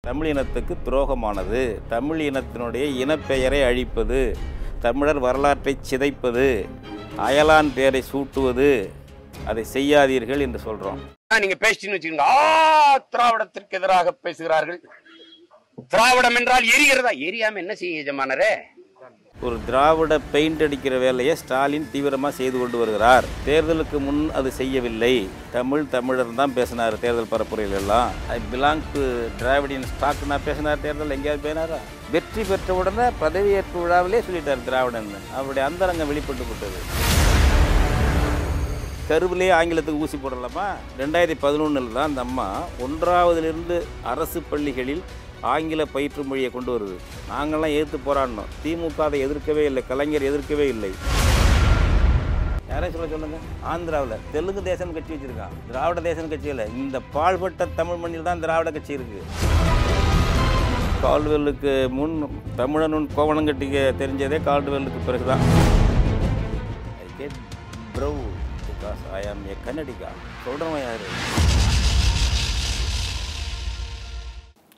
தமிழ் இனத்துக்கு துரோகமானது. தமிழ் இனத்தினுடைய இனப்பெயரை அழிப்பது. தமிழர் வரலாற்றை சிதைப்பது. அயலான் பெயரை சூட்டுவது. அதை செய்யாதீர்கள் என்று சொல்கிறோம் நீங்க பேசிட்டு வச்சுக்கோங்க. ஆ திராவிடத்திற்கு எதிராக பேசுகிறார்கள். திராவிடம் என்றால் எரிகிறதா? எரியாம என்ன செய்ய எஜமானரே? ஒரு திராவிட பெயிண்ட் அடிக்கிற வேலையை ஸ்டாலின் தீவிரமாக செய்து கொண்டு வருகிறார். தேர்தலுக்கு முன் அது செய்யவில்லை. தமிழ் தமிழர் தான் பேசினார் தேர்தல் பரப்புரையில் எல்லாம். ஐ பிலாங் டு டிராவிடியன் ஸ்டாக்னா பேசினார் தேர்தல் எங்கேயாவது பேசினாரா வெற்றி பெற்ற உடனே பதவியேற்பு விழாவிலே சொல்லிட்டார் திராவிடன். அவருடைய அந்தரங்கம் வெளிப்பட்டு விட்டது கருவிலே ஆங்கிலத்துக்கு ஊசி போடலாமா? ரெண்டாயிரத்தி பதினொன்றில் தான் அந்த அம்மா ஒன்றாவதுலேருந்து அரசு பள்ளிகளில் ஆங்கில பயிற்று மொழியை கொண்டு வருது. நாங்கள்லாம் எதிர்த்து போராடினோம். திமுக அதை எதிர்க்கவே இல்லை. கலைஞர் எதிர்க்கவே இல்லை. யாரையும் சொல்ல சொல்லுங்க? ஆந்திராவில் தெலுங்கு தேசம் கட்சி வச்சிருக்கான் திராவிட தேசம் கட்சியில் இந்த பாழ்பட்ட தமிழ் மண்ணில் தான் திராவிட கட்சி இருக்கு. கால்வெல்லுக்கு முன் தமிழனும் கோவணம் கட்டிக்க தெரிஞ்சதே கால்வெல்லுக்கு பிறகுதான். I get ப்ரௌ because I am a Kannadiga. சொல்கிறவன் யாரு?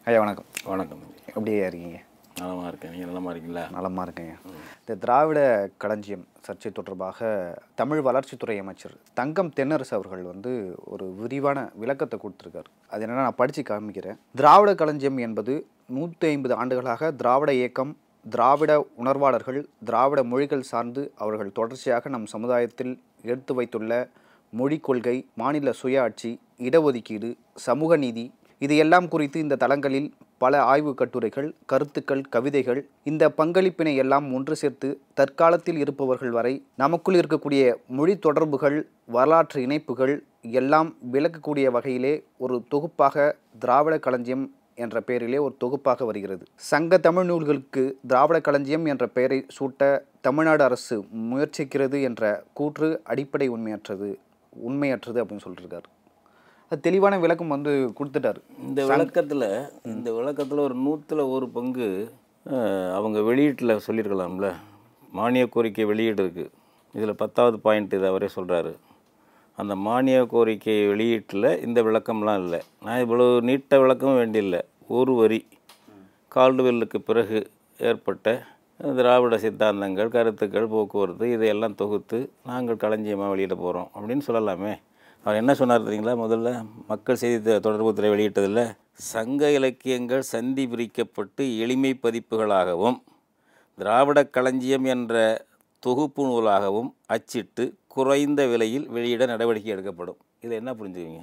ஐயா வணக்கம். வணக்கம். எப்படியா இருக்கீங்க? நலமாக இருக்கேன். நீங்கள் நலமாக இருக்கீங்களா? நலமாக இருக்கேங்க. இந்த திராவிட களஞ்சியம் சர்ச்சை தொடர்பாக தமிழ் வளர்ச்சித்துறை அமைச்சர் தங்கம் தென்னரசு அவர்கள் வந்து ஒரு விரிவான விளக்கத்தை கொடுத்துருக்காரு. அது என்னன்னா நான் படித்து காமிக்கிறேன். திராவிட களஞ்சியம் என்பது நூற்றி ஐம்பது ஆண்டுகளாக திராவிட இயக்கம் திராவிட உணர்வாளர்கள் திராவிட மொழிகள் சார்ந்து அவர்கள் தொடர்ச்சியாக நம் சமுதாயத்தில் எடுத்து வைத்துள்ள மொழிக் கொள்கை மாநில சுயாட்சி இடஒதுக்கீடு சமூக நீதி இது எல்லாம் குறித்து இந்த தளங்களில் பல ஆய்வு கட்டுரைகள் கருத்துக்கள் கவிதைகள் இந்த பங்களிப்பினை எல்லாம் ஒன்று சேர்த்து தற்காலத்தில் இருப்பவர்கள் வரை நமக்குள் இருக்கக்கூடிய மொழி தொடர்புகள் வரலாற்று இணைப்புகள் எல்லாம் விளக்கக்கூடிய வகையிலே ஒரு தொகுப்பாக திராவிட களஞ்சியம் என்ற பெயரிலே ஒரு தொகுப்பாக வருகிறது. சங்க தமிழ் நூல்களுக்கு திராவிட களஞ்சியம் என்ற பெயரை சூட்ட தமிழ்நாடு அரசு முயற்சிக்கிறது என்ற கூற்று அடிப்படை உண்மையற்றது உண்மையற்றது அப்படின்னு சொல்லியிருக்காரு தெளிவான விளக்கம் வந்து கொடுத்துட்டாரு. இந்த விளக்கத்தில் இந்த விளக்கத்தில் ஒரு நூற்றில் ஒரு பங்கு அவங்க வெளியீட்டில் சொல்லியிருக்கலாம்ல. மானிய கோரிக்கை வெளியீடு இருக்குது இதில் பத்தாவது பாயிண்ட் இது அவரே சொல்கிறாரு அந்த மானிய கோரிக்கை வெளியீட்டில் இந்த விளக்கம்லாம் இல்லை. நான் இவ்வளோ நீட்ட விளக்கமும் வேண்டியில்லை. ஒரு வரி. கால்டுவெல்லுக்கு பிறகு ஏற்பட்ட திராவிட சித்தாந்தங்கள் கருத்துக்கள் போக்குவரத்து இதையெல்லாம் தொகுத்து நாங்கள் களஞ்சியமாக வெளியிட போகிறோம் அப்படின்னு சொல்லலாமே. அவர் என்ன சொன்னார் தெரியுங்களா? முதல்ல மக்கள் செய்தி தொடர்புத்துறை வெளியிட்டதில் சங்க இலக்கியங்கள் சந்தி பிரிக்கப்பட்டு எளிமை பதிப்புகளாகவும் திராவிட களஞ்சியம் என்ற தொகுப்பு நூலாகவும் அச்சிட்டு குறைந்த விலையில் வெளியிட நடவடிக்கை எடுக்கப்படும். இதை என்ன புரிஞ்சுக்கிங்க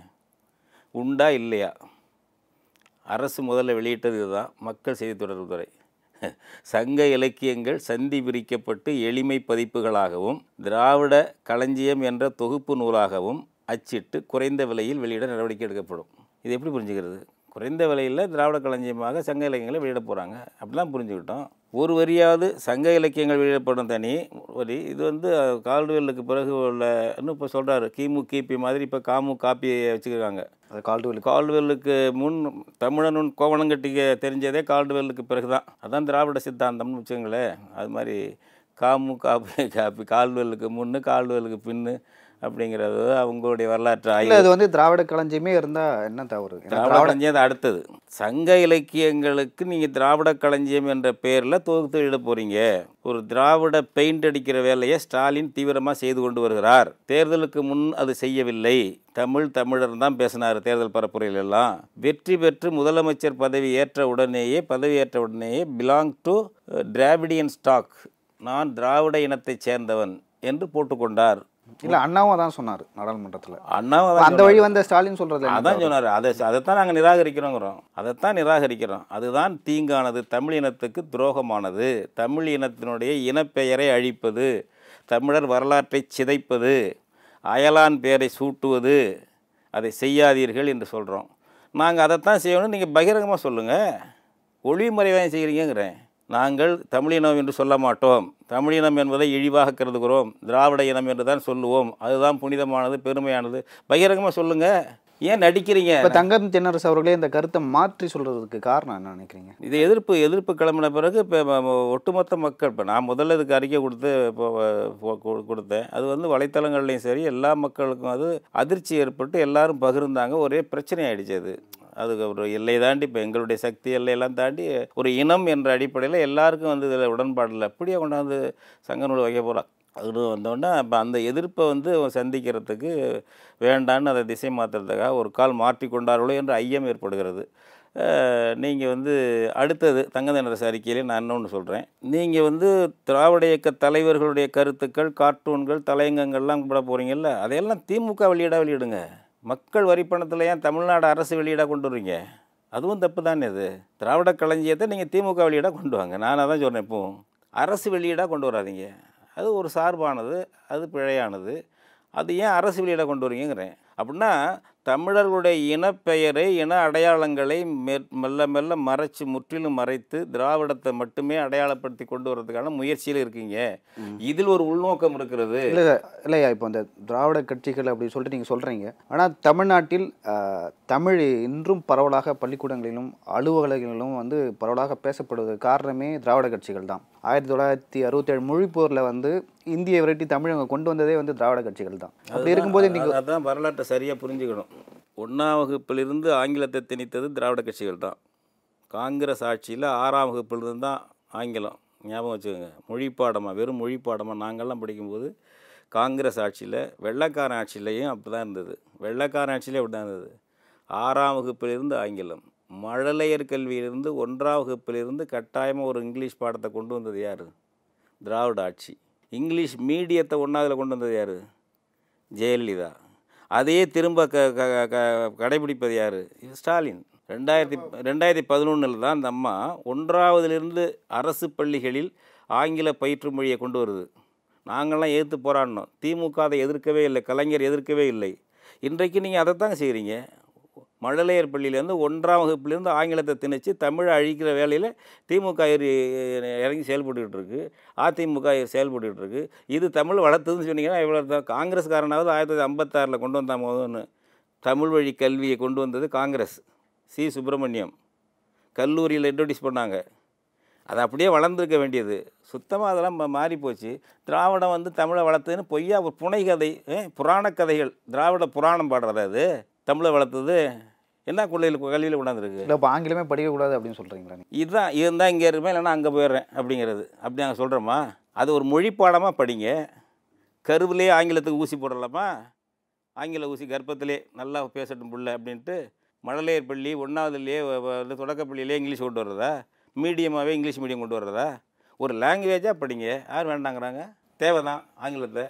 உண்டா இல்லையா? அரசு முதல்ல வெளியிட்டது இதுதான் மக்கள் செய்தி தொடர்புத்துறை சங்க இலக்கியங்கள் சந்தி பிரிக்கப்பட்டு எளிமை பதிப்புகளாகவும் திராவிட களஞ்சியம் என்ற தொகுப்பு நூலாகவும் அச்சிட்டு குறைந்த விலையில் வெளியிட நடவடிக்கை எடுக்கப்படும். இது எப்படி புரிஞ்சுக்கிறது? குறைந்த விலையில் திராவிட களஞ்சியமாக சங்க இலக்கியங்களை வெளியிட போகிறாங்க அப்படிலாம் புரிஞ்சுக்கிட்டோம். ஒரு வரியாவது சங்க இலக்கியங்கள் வெளியிடப்படும் தனி வரி. இது வந்து கால்டுவெல்லுக்கு பிறகு உள்ள இன்னும் இப்போ சொல்கிறாரு கிமு கிபி மாதிரி இப்போ காமு காப்பியை வச்சுக்கிறாங்க. அது கால்டுவெல் கால்டுவெல்லுக்கு முன் தமிழனும் கோவணம் கட்டிக்க தெரிஞ்சதே கால்டுவெல்லுக்கு பிறகு தான் அதான் திராவிட சித்தாந்தம்னு வச்சுங்களேன் அது மாதிரி காமு காப்பி காப்பி கால்டுவெல்லுக்கு முன்னு கால்டுவெல்லுக்கு பின்னு அப்படிங்கிறது அவங்களுடைய வரலாற்று ஆய்வு. அது வந்து திராவிட களஞ்சியமே இருந்தா என்ன தவறு? திராவிட களஞ்சியம் அது அடுத்தது. சங்க இலக்கியங்களுக்கு நீங்கள் திராவிட களஞ்சியம் என்ற பெயரில் தொகுத்து எழுத போகிறீங்க ஒரு திராவிட பெயிண்ட் அடிக்கிற வேலையை ஸ்டாலின் தீவிரமாக செய்து கொண்டு வருகிறார். தேர்தலுக்கு முன் அது செய்யவில்லை. தமிழ் தமிழர் தான் பேசினார் தேர்தல் பரப்புரையில் எல்லாம். வெற்றி பெற்று முதலமைச்சர் பதவி ஏற்ற உடனேயே பதவி ஏற்ற உடனேயே பிலாங் டு டிராவிடியன் ஸ்டாக் நான் திராவிட இனத்தைச் சேர்ந்தவன் என்று போட்டுக்கொண்டார். இல்ல அண்ணாவும் அதான் சொன்னாரு நாடாளுமன்றத்துல. அண்ணாவும் அந்த வழி வந்த ஸ்டாலின் சொல்றது அதான்? சொன்னார். அதை அதைத்தான் நாங்கள் நிராகரிக்கிறோங்கிறோம். அதைத்தான் நிராகரிக்கிறோம். அதுதான் தீங்கானது தமிழ் இனத்துக்கு துரோகமானது. தமிழ் இனத்தினுடைய இனப்பெயரை அழிப்பது தமிழர் வரலாற்றை சிதைப்பது அயலான் பெயரை சூட்டுவது அதை செய்யாதீர்கள் என்று சொல்கிறோம் நாங்கள் அதைத்தான் செய்யணும் நீங்கள் பகிரங்கமாக சொல்லுங்கள் ஒளிமறைவாக செய்கிறீங்கிறேன் நாங்கள் தமிழினம் என்று சொல்ல மாட்டோம். தமிழினம் என்பதை இழிவாக கருதுகிறோம் திராவிட இனம் என்று தான் சொல்லுவோம். அதுதான் புனிதமானது பெருமையானது. பகிரங்கமாக சொல்லுங்கள் ஏன் நடிக்கிறீங்க? இப்ப தங்கம் தென்னரசு அவர்களே இந்த கருத்தை மாற்றி சொல்றதுக்கு காரணம் என்ன நினைக்கிறீங்க? இது எதிர்ப்பு எதிர்ப்பு கிளம்பின பிறகு இப்போ ஒட்டுமொத்த மக்கள் இப்போ நான் முதல்ல இதுக்கு அறிக்கை கொடுத்து இப்போ கொடுத்தேன். அது வந்து வலைத்தளங்கள்லையும் சரி எல்லா மக்களுக்கும் அது அதிர்ச்சி ஏற்பட்டு எல்லாரும் பகிர்ந்தாங்க. ஒரே பிரச்சனை ஆயிடுச்சு அது. அதுக்கு ஒரு எல்லை தாண்டி இப்போ எங்களுடைய சக்தி எல்லையெல்லாம் தாண்டி ஒரு இனம் என்ற அடிப்படையில் எல்லாருக்கும் வந்து இதில் உடன்பாடில் அப்படியே கொண்டாந்து சங்க நூல் வைக்க போகிறான் அது வந்தோடனே அப்போ அந்த எதிர்ப்பை வந்து சந்திக்கிறதுக்கு வேண்டான்னு அதை திசை மாற்றுறதுக்காக ஒரு கால் மாற்றி கொண்டார்களோ என்ற ஐயம் ஏற்படுகிறது. நீங்கள் வந்து அடுத்தது தங்கதண்டரசு அறிக்கையிலே நான் இன்னொன்று சொல்கிறேன் நீங்கள் வந்து திராவிட இயக்க தலைவர்களுடைய கருத்துக்கள் கார்ட்டூன்கள் தலையங்கங்கள்லாம் கூட போகிறீங்கல்ல அதையெல்லாம் திமுக வெளியிட வெளியிடுங்க. மக்கள் வரிப்பணத்தில் ஏன் தமிழ்நாடு அரசு வெளியீடாக கொண்டு வரீங்க அதுவும் தப்பு தானே இது. திராவிட களஞ்சியத்தை நீங்கள் திமுக வெளியீடாக கொண்டு வாங்க. நான் அதான் சொன்னேன் இப்போ. அரசு வெளியீடாக கொண்டு வராதீங்க. அது ஒரு சார்பானது அது பிழையானது. அது ஏன் அரசு வெளியீடாக கொண்டு வரீங்கிறேன் அப்படின்னா தமிழர்களுடைய இனப்பெயரை இன அடையாளங்களை மெல்ல மெல்ல மறைச்சு முற்றிலும் மறைத்து திராவிடத்தை மட்டுமே அடையாளப்படுத்தி கொண்டு வரதுக்கான முயற்சியில் இருக்கீங்க. இதில் ஒரு உள்நோக்கம் இருக்கிறது. இல்லை இல்லையா இப்போ இந்த திராவிட கட்சிகள் அப்படி சொல்லிட்டு நீங்கள் சொல்கிறீங்க ஆனால் தமிழ்நாட்டில் தமிழ் இன்றும் பரவலாக பள்ளிக்கூடங்களிலும் அலுவலகங்களிலும் வந்து பரவலாக பேசப்படுவதற்கு காரணமே திராவிட கட்சிகள் தான். ஆயிரத்தி தொள்ளாயிரத்தி அறுபத்தேழு மொழிப்போரில் வந்து இந்திய விரட்டி தமிழ் அவங்க கொண்டு வந்ததே வந்து திராவிட கட்சிகள் தான். அப்படி இருக்கும்போது நீங்கள் அது- அதான் வரலாற்றை சரியாக புரிஞ்சுக்கணும். ஒன்றாம் வகுப்பிலிருந்து ஆங்கிலத்தை திணித்தது திராவிட கட்சிகள் தான். காங்கிரஸ் ஆட்சியில் ஆறாம் வகுப்பிலிருந்து தான் ஆங்கிலம். ஞாபகம் வச்சுக்கோங்க. மொழி பாடமாக வெறும் மொழி பாடமாக நாங்கள்லாம் படிக்கும்போது காங்கிரஸ் ஆட்சியில் வெள்ளக்காரன் ஆட்சியிலையும் அப்படி தான் இருந்தது. வெள்ளக்காரன் ஆட்சியிலே அப்படி தான் இருந்தது. ஆறாம் வகுப்பிலிருந்து ஆங்கிலம். மழலையர் கல்வியிலிருந்து ஒன்றாம் வகுப்பிலிருந்து கட்டாயமாக ஒரு இங்கிலீஷ் பாடத்தை கொண்டு வந்தது யார்? திராவிட ஆட்சி. இங்கிலீஷ் மீடியத்தை ஒன்றாவதில் கொண்டு வந்தது யார்? ஜெயலலிதா. அதையே திரும்ப க க க- கடைபிடிப்பது யார்? ஸ்டாலின். ரெண்டாயிரத்தி ரெண்டாயிரத்தி பதினொன்றில் தான் அந்த அம்மா ஒன்றாவதுலேருந்து அரசு பள்ளிகளில் ஆங்கில பயிற்று மொழியை கொண்டு வருது. நாங்கள்லாம் எதிர்த்து போராடினோம். திமுக அதை எதிர்க்கவே இல்லை கலைஞர் எதிர்க்கவே இல்லை. இன்றைக்கு நீங்கள் அதை தாங்க செய்கிறீங்க மழலையர் பள்ளியிலேருந்து ஒன்றாம் வகுப்புலேருந்து ஆங்கிலத்தை திணிச்சு தமிழை அழிக்கிற வேலையில் திமுக இறங்கி செயல்பட்டுக்கிட்டு இருக்குது அதிமுக செயல்பட்டுக்கிட்டு இருக்குது இது தமிழ் வளர்த்துதுன்னு சொன்னீங்கன்னா இவ்வளோ தான். காங்கிரஸ்காரனாவது ஆயிரத்தி தொள்ளாயிரத்தி ஐம்பத்தாறில் கொண்டு வந்தால் முதன்னு தமிழ் வழி கல்வியை கொண்டு வந்தது காங்கிரஸ். சி. சுப்பிரமணியம். கல்லூரியில் இன்ட்ரடியூஸ் பண்ணாங்க. அது அப்படியே வளர்ந்துருக்க வேண்டியது. சுத்தமாக அதெல்லாம் மாறி போச்சு திராவிடம் வந்து தமிழை வளர்த்துன்னு பொய்யா ஒரு புனை கதை புராண கதைகள். திராவிட புராணம் பாடுறது அது. தமிழை வளர்த்தது என்ன கொள்ளையில் கல்வியில் கொண்டாந்துருக்கு? இல்லை இப்போ ஆங்கிலமே படிக்கக்கூடாது அப்படின்னு சொல்கிறீங்களா இதுதான் இருந்தால் இங்கே இருப்பேன் இல்லைன்னா அங்கே போயிடுறேன் அப்படிங்கிறது. அப்படி நாங்கள் சொல்கிறோமா அது ஒரு மொழி பாடமாக படிங்க. கருவிலே ஆங்கிலத்துக்கு ஊசி போடலாமா? ஆங்கில ஊசி கர்ப்பத்திலே நல்லா பேசட்டும் புள்ள அப்படின்ட்டு மழலையர் பள்ளி ஒன்றாவதுலேயே தொடக்கப்பள்ளியிலே இங்கிலீஷ் கொண்டு வர்றதா? மீடியமாகவே இங்கிலீஷ் மீடியம் கொண்டு வர்றதா? ஒரு லாங்குவேஜாக படிங்க. யார் வேண்டாங்கிறாங்க? தேவை தான் ஆங்கிலத்தை.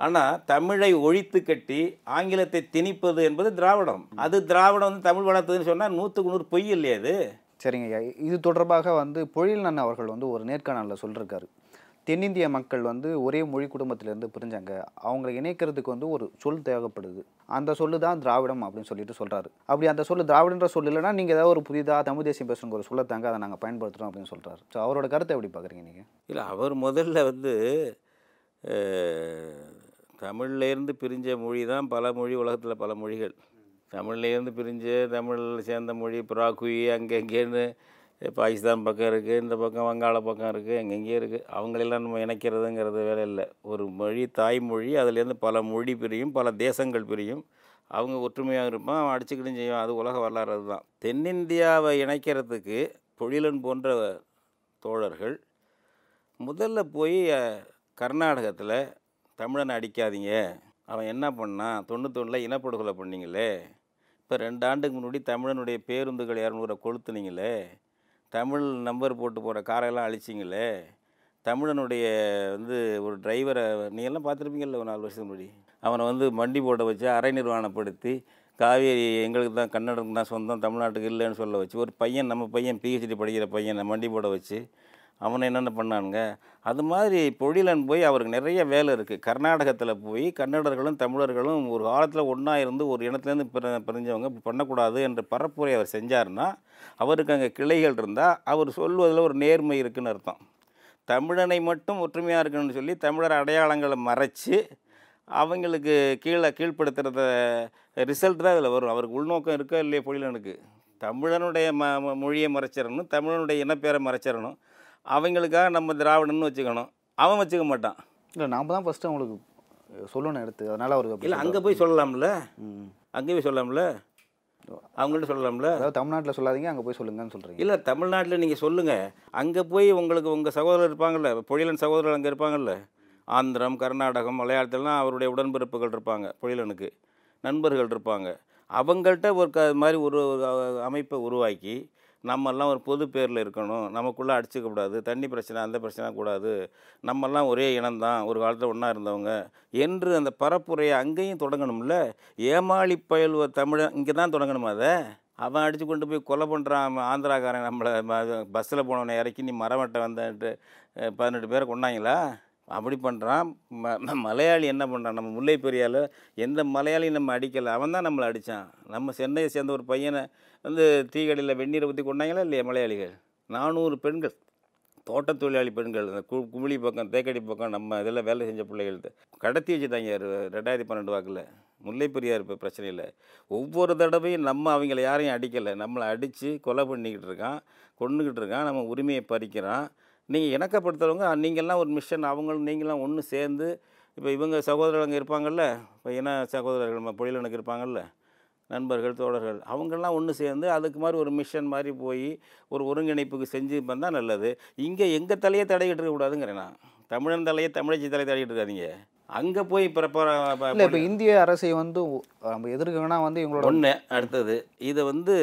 ஆனால் தமிழை ஒழித்து கட்டி ஆங்கிலத்தை திணிப்பது என்பது திராவிடம். அது திராவிடம் வந்து தமிழ் வளர்த்ததுன்னு சொன்னால் நூற்றுக்கு நூறு பொய் இல்லையா அது சரிங்க ஐயா. இது தொடர்பாக வந்து பொழில்நன் அவர்கள் வந்து ஒரு நேர்காணலில் சொல்லியிருக்காரு தென்னிந்திய மக்கள் வந்து ஒரே மொழி குடும்பத்திலேருந்து பிரிஞ்சாங்க. அவங்களை இணைக்கிறதுக்கு வந்து ஒரு சொல் தேவைப்படுது. அந்த சொல்லு தான் திராவிடம் அப்படின்னு சொல்லிட்டு சொல்கிறாரு அப்படி அந்த சொல்லு திராவிடன்ற சொல் இல்லைன்னா நீங்கள் ஏதாவது ஒரு புதிதாக தமிழ் தேசியம் பேசுங்க ஒரு சொல்லத்தாங்க அதை நாங்கள் பயன்படுத்துகிறோம் அப்படின்னு சொல்கிறாரு ஸோ அவரோட கருத்தை எப்படி பார்க்குறீங்க நீங்கள் இல்லை அவர் முதல்ல வந்து தமிழ்லேருந்து பிரிஞ்ச மொழி தான் பல மொழி உலகத்தில் பல மொழிகள். தமிழ்லேருந்து பிரிஞ்ச தமிழில் சேர்ந்த மொழி பிராக்குயி அங்கே இங்கேன்னு பாகிஸ்தான் பக்கம் இருக்குது இந்த பக்கம் வங்காள பக்கம் இருக்குது எங்கெங்கேயும் இருக்குது அவங்களெல்லாம் நம்ம இணைக்கிறதுங்கிறது வேலை இல்லை. ஒரு மொழி தாய்மொழி அதுலேருந்து பல மொழி பிரியும் பல தேசங்கள் பிரியும். அவங்க ஒற்றுமையாக இருப்பான் அவன் அடிச்சுக்கிட்டும் செய்வான். அது உலக வரலாறு அதுதான். தென்னிந்தியாவை இணைக்கிறதுக்கு பொழிலன் போன்ற தோழர்கள் முதல்ல போய் கர்நாடகத்தில் தமிழனை அடிக்காதீங்க. அவன் என்ன பண்ணான் தொண்ணூத்தொன்னில் இனப்படுகொலை பண்ணீங்களே. இப்போ ரெண்டு ஆண்டுக்கு முன்னாடி தமிழனுடைய பேருந்துகள் இரநூறை கொளுத்துனீங்களே. தமிழ் நம்பர் போட்டு போகிற காரையெல்லாம் அழிச்சிங்களே. தமிழனுடைய வந்து ஒரு டிரைவரை நீங்கள்லாம் பார்த்துருப்பீங்கல்ல ஒரு நாலு வருஷத்துக்கு முன்னாடி? அவனை வந்து மண்டி போட வச்சு அரை நிர்வாணப்படுத்தி காவேரி எங்களுக்கு தான் கன்னடத்துக்கு தான் சொந்தம் தமிழ்நாட்டுக்கு இல்லைன்னு சொல்ல வச்சு ஒரு பையன் நம்ம பையன் பிஹெச்டி படிக்கிற பையனை மண்டி போட வச்சு அவனை என்னென்ன பண்ணானுங்க? அது மாதிரி பொழிலன் போய் அவருக்கு நிறைய வேலை இருக்குது கர்நாடகத்தில் போய் கன்னடர்களும் தமிழர்களும் ஒரு காலத்தில் ஒன்றா இருந்து ஒரு இனத்துலேருந்து பிற பிரிஞ்சவங்க இப்படி பண்ணக்கூடாது என்ற பரப்புரை அவர் செஞ்சாருன்னா அவருக்கு அங்கே கிளைகள் இருந்தால் அவர் சொல்வதில் ஒரு நேர்மை இருக்குன்னு அர்த்தம். தமிழனை மட்டும் ஒற்றுமையாக இருக்கணும்னு சொல்லி தமிழர் அடையாளங்களை மறைச்சு அவங்களுக்கு கீழே கீழ்ப்படுத்துகிறத ரிசல்ட் தான் இதில் வரும். அவருக்கு உள்நோக்கம் இருக்கோ இல்லையே பொழிலனுக்கு? தமிழனுடைய ம ம- மொழியை மறைச்சிடணும் தமிழனுடைய இனப்பேரை மறைச்சிடணும். அவங்களுக்காக நம்ம திராவிடன்னு வச்சுக்கணும். அவன் வச்சுக்க மாட்டான். இல்லை நாம் தான் ஃபஸ்ட்டு அவங்களுக்கு சொல்லணும் எடுத்து. அதனால் அவருக்கு இல்லை அங்கே போய் சொல்லலாம்ல? ம். அங்கே போய் சொல்லலாம்ல? அவங்கள்ட்ட சொல்லலாம்ல? அதாவது தமிழ்நாட்டில் சொல்லாதீங்க அங்கே போய் சொல்லுங்கன்னு சொல்கிறீங்க இல்லை தமிழ்நாட்டில் நீங்கள் சொல்லுங்கள் அங்கே போய் உங்களுக்கு உங்கள் சகோதரர் இருப்பாங்கல்ல பொழிலன் சகோதரர் அங்கே இருப்பாங்கல்ல? ஆந்திரம் கர்நாடகம் மலையாளத்திலலாம் அவருடைய உடன்பிறப்புகள் இருப்பாங்க பொழிலனுக்கு. நண்பர்கள் இருப்பாங்க. அவங்கள்ட்ட ஒரு க மாதிரி ஒரு அமைப்பை உருவாக்கி நம்மெல்லாம் ஒரு பொது பேரில் இருக்கணும். நமக்குள்ளே அடிச்சுக்கக்கூடாது தண்ணி பிரச்சனை அந்த பிரச்சனை கூடாது. நம்மெல்லாம் ஒரே இனம்தான். ஒரு காலத்தில் ஒன்றா இருந்தவங்க. என்று அந்த பரப்புரையை அங்கேயும் தொடங்கணும்ல? ஏமாளி பயில்வ தமிழன் இங்கே தான் தொடங்கணுமா அதை? அவன் அடித்து கொண்டு போய் கொலை பண்ணுறான் ஆந்திராக்காரன் நம்மளை பஸ்ஸில் போனவனை இறக்கி நீ மரமட்டை வந்தன்ட்டு பதினெட்டு பேரை கொண்டாங்களா அப்படி பண்ணுறான் ம மலையாளி என்ன பண்ணுறான் நம்ம முல்லை பெரியால் எந்த மலையாளியும் நம்ம அடிக்கலை. அவன் தான் நம்மளை அடித்தான் நம்ம சென்னையை சேர்ந்த ஒரு பையனை வந்து தீக்கடையில் வெந்நீரை ஊற்றி கொண்டாங்களா இல்லையா மலையாளிகள்? நானூறு பெண்கள். தோட்ட தொழிலாளி பெண்கள். இந்த கு குமிழி பக்கம் தேக்கடி பக்கம் நம்ம இதில் வேலை செஞ்ச பிள்ளைகள் கடத்தி வச்சுட்டாங்க ரெண்டாயிரத்தி பன்னெண்டு வாக்கில். முல்லை பெரியார் இப்போ பிரச்சனை இல்லை ஒவ்வொரு தடவையும் நம்ம அவங்கள யாரையும் அடிக்கலை. நம்மளை அடித்து கொலை பண்ணிக்கிட்டு இருக்கான் கொண்டுக்கிட்டு இருக்கான். நம்ம உரிமையை பறிக்கிறான். நீங்கள் இணக்கப்படுத்துறவங்க நீங்கள்லாம் ஒரு மிஷன் அவங்களும் நீங்களாம் ஒன்று சேர்ந்து இப்போ இவங்க சகோதரர்கள் அங்கே இருப்பாங்கல்ல இப்போ இன சகோதரர்கள் நம்ம பொழிலனுக்கு இருப்பாங்கல்ல நண்பர்கள் தோழர்கள் அவங்கெல்லாம் ஒன்று சேர்ந்து அதுக்கு மாதிரி ஒரு மிஷன் மாதிரி போய் ஒரு ஒருங்கிணைப்புக்கு செஞ்சு வந்தால் நல்லது. இங்கே எங்கள் தலையை தடையிட்டு இருக்கக்கூடாதுங்கிறேன் நான். தமிழன் தலையை தமிழச்சி தலையை தடையிட்டு இருக்காதீங்க. அங்கே போய் இல்லை இப்போ இந்திய அரசை வந்து நம்ம எதிர்க்கணும்னா வந்து இவங்களோட ஒன்று அடுத்தது. இதை வந்து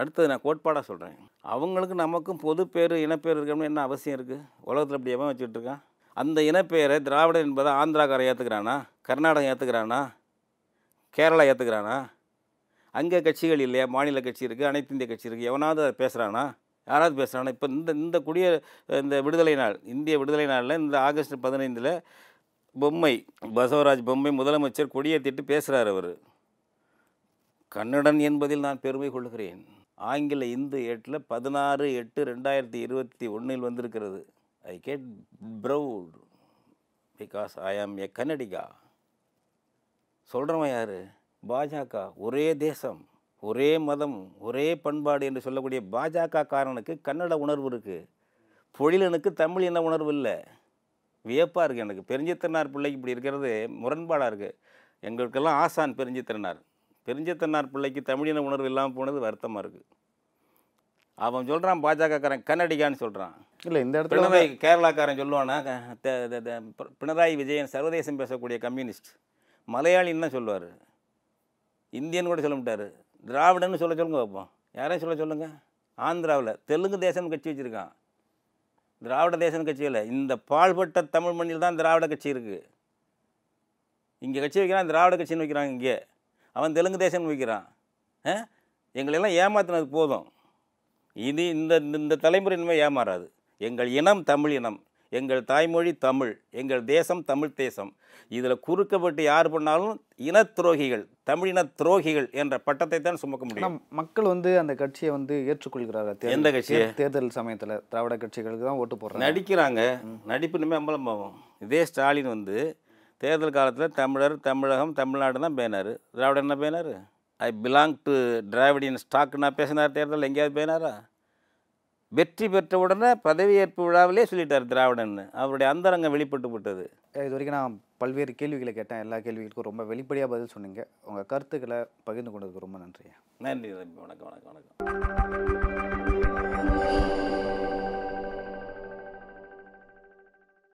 அடுத்தது நான் கோட்பாடாக சொல்கிறேன் அவங்களுக்கு நமக்கும் பொது பேர் இனப்பேர் இருக்கணும்னு என்ன அவசியம் இருக்குது உலகத்தில் அப்படி எவன் வச்சுட்ருக்கான் அந்த இனப்பெயரை திராவிடன் என்பதை ஆந்திராக்காரன் ஏற்றுக்கிறானா கர்நாடகம் ஏற்றுக்கிறானா கேரளா ஏற்றுக்கிறானா அங்கே கட்சிகள் இல்லையா? மாநில கட்சி இருக்குது அனைத்து இந்திய கட்சி இருக்குது எவனாவது அதை பேசுகிறானா யாராவது பேசுகிறானா இப்போ இந்த இந்த குடிய இந்த விடுதலை நாள் இந்திய விடுதலை நாளில் இந்த ஆகஸ்ட் பதினைந்தில் பொம்மை பசவராஜ் பொம்மை முதலமைச்சர் கொடியேற்றிட்டு பேசுகிறார் அவர். கன்னடன் என்பதில் நான் பெருமை கொள்கிறேன். ஆங்கில இந்து ஏட்டில் பதினாறு எட்டு ரெண்டாயிரத்தி இருபத்தி ஒன்றில் வந்திருக்கிறது. I get proud because I am a Kannadiga சொல்கிறவன் யார்? பாஜக. ஒரே தேசம் ஒரே மதம் ஒரே பண்பாடு என்று சொல்லக்கூடிய பாஜக காரனுக்கு கன்னட உணர்வு இருக்குது பொழிலனுக்கு தமிழ் என்ன உணர்வு இல்லை. வியப்பாக இருக்குது எனக்கு. பெருஞ்சித்திரனார் பிள்ளைக்கு இப்படி இருக்கிறது முரண்பாடாக இருக்குது எங்களுக்கெல்லாம் ஆசான் பெருஞ்சித்திரனார். பெருஞ்சித்திரனார் பிள்ளைக்கு தமிழின உணர்வு இல்லாமல் போனது வருத்தமாக இருக்குது அவன் சொல்கிறான் பாஜகக்காரன் கன்னடிகான்னு சொல்கிறான் இல்லை இந்த இடத்துல பினராயி கேரளாக்காரன் சொல்லுவானா பினராயி விஜயன் சர்வதேசம் பேசக்கூடிய கம்யூனிஸ்ட். மலையாளின்னு சொல்லுவார். இந்தியன் கூட சொல்ல மாட்டார். திராவிடன்னு சொல்ல சொல்லுங்க வைப்போம் யாரையும் சொல்ல சொல்லுங்க? ஆந்திராவில் தெலுங்கு தேசம் கட்சி வச்சுருக்கான். திராவிட தேசம் கட்சி இல்லை. இந்த பாழ்பட்ட தமிழ் மண்ணில் தான் திராவிட கட்சி இருக்குது இங்கே கட்சி வைக்கிறான் திராவிட கட்சின்னு வைக்கிறாங்க இங்கே. அவன் தெலுங்கு தேசம்னு வைக்கிறான். ஆ? எங்களெல்லாம் ஏமாத்துனது போதும். இது இந்த இந்த தலைமுறை இனிமேல் ஏமாறாது. எங்கள் இனம் தமிழ் இனம். எங்கள் தாய்மொழி தமிழ். எங்கள் தேசம் தமிழ் தேசம். இதில் குறுக்கப்பட்டு யார் பண்ணாலும் இனத் துரோகிகள் தமிழின துரோகிகள் என்ற பட்டத்தை தான் சுமக்க முடியும். மக்கள் வந்து அந்த கட்சியை வந்து ஏற்றுக்கொள்கிறார்கள். எந்த கட்சியை? தேர்- தேர்தல் சமயத்தில் திராவிட கட்சிகளுக்கு தான் ஓட்டு போடுறாங்க. நடிக்கிறாங்க. நடிப்பு இனிமேல் அம்பலம் ஆகும் இதே ஸ்டாலின் வந்து தேர்தல் காலத்தில் தமிழர் தமிழகம் தமிழ்நாடு தான் பேனார். திராவிட என்ன பேனார்? ஐ பிலாங் டு டிராவிடியன் ஸ்டாக்னா பேசினார் தேர்தல் எங்கேயாவது பேனாரா? வெற்றி பெற்ற உடனே பதவியேற்பு விழாவிலே சொல்லிட்டார் திராவிடன்னு அவருடைய அந்தரங்கம் வெளிப்பட்டு விட்டது. இது வரைக்கும் நான் பல்வேறு கேள்விகளை கேட்டேன். எல்லா கேள்விகளுக்கும் ரொம்ப வெளிப்படையாக பதில் சொன்னீங்க. உங்கள் கருத்துக்களை பகிர்ந்து கொண்டதுக்கு ரொம்ப நன்றி நன்றி. வணக்கம் வணக்கம் வணக்கம்.